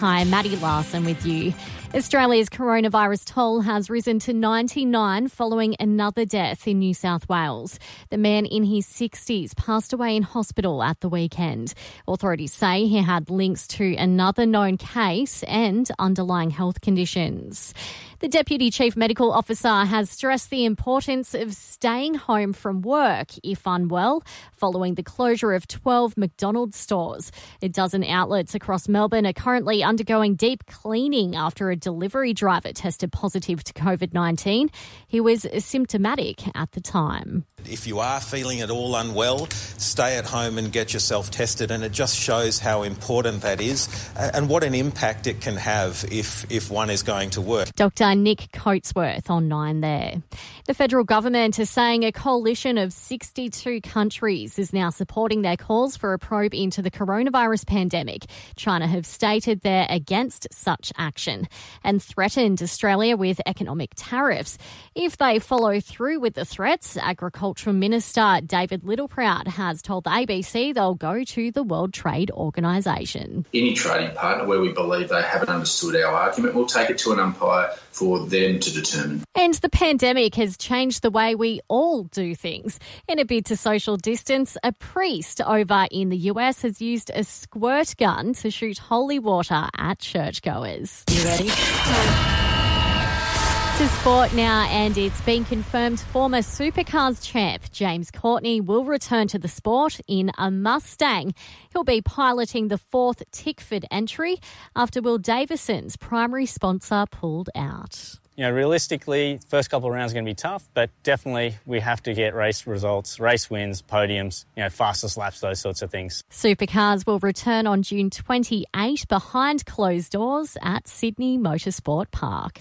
Hi, Maddie Larson with you. Australia's coronavirus toll has risen to 99 following another death in New South Wales. The man in his 60s passed away in hospital at the weekend. Authorities say he had links to another known case and underlying health conditions. The Deputy Chief Medical Officer has stressed the importance of staying home from work if unwell, following the closure of 12 McDonald's stores. A dozen outlets across Melbourne are currently undergoing deep cleaning after a delivery driver tested positive to COVID 19. He was symptomatic at the time. If you are feeling at all unwell, stay at home and get yourself tested. And it just shows how important that is and what an impact it can have if, if one is going to work. Dr. Nick Coatsworth on Nine there. The federal government is saying a coalition of 62 countries is now supporting their calls for a probe into the coronavirus pandemic. China have stated they're against such action and threatened Australia with economic tariffs. If they follow through with the threats, Agricultural Minister David Littleproud has told the ABC they'll go to the World Trade Organisation. Any trading partner where we believe they haven't understood our argument, we'll take it to an umpire for them to determine. And the pandemic has changed the way we all do things. In a bid to social distance, a priest over in the US has used a squirt gun to shoot holy water at churchgoers. You ready? To sport now, and it's been confirmed former supercars champ James Courtney will return to the sport in a Mustang. He'll be piloting the fourth Tickford entry after Will Davison's primary sponsor pulled out. You know, realistically, first couple of rounds are going to be tough, but definitely we have to get race results, race wins, podiums, you know, fastest laps, those sorts of things. Supercars will return on June 28 behind closed doors at Sydney Motorsport Park.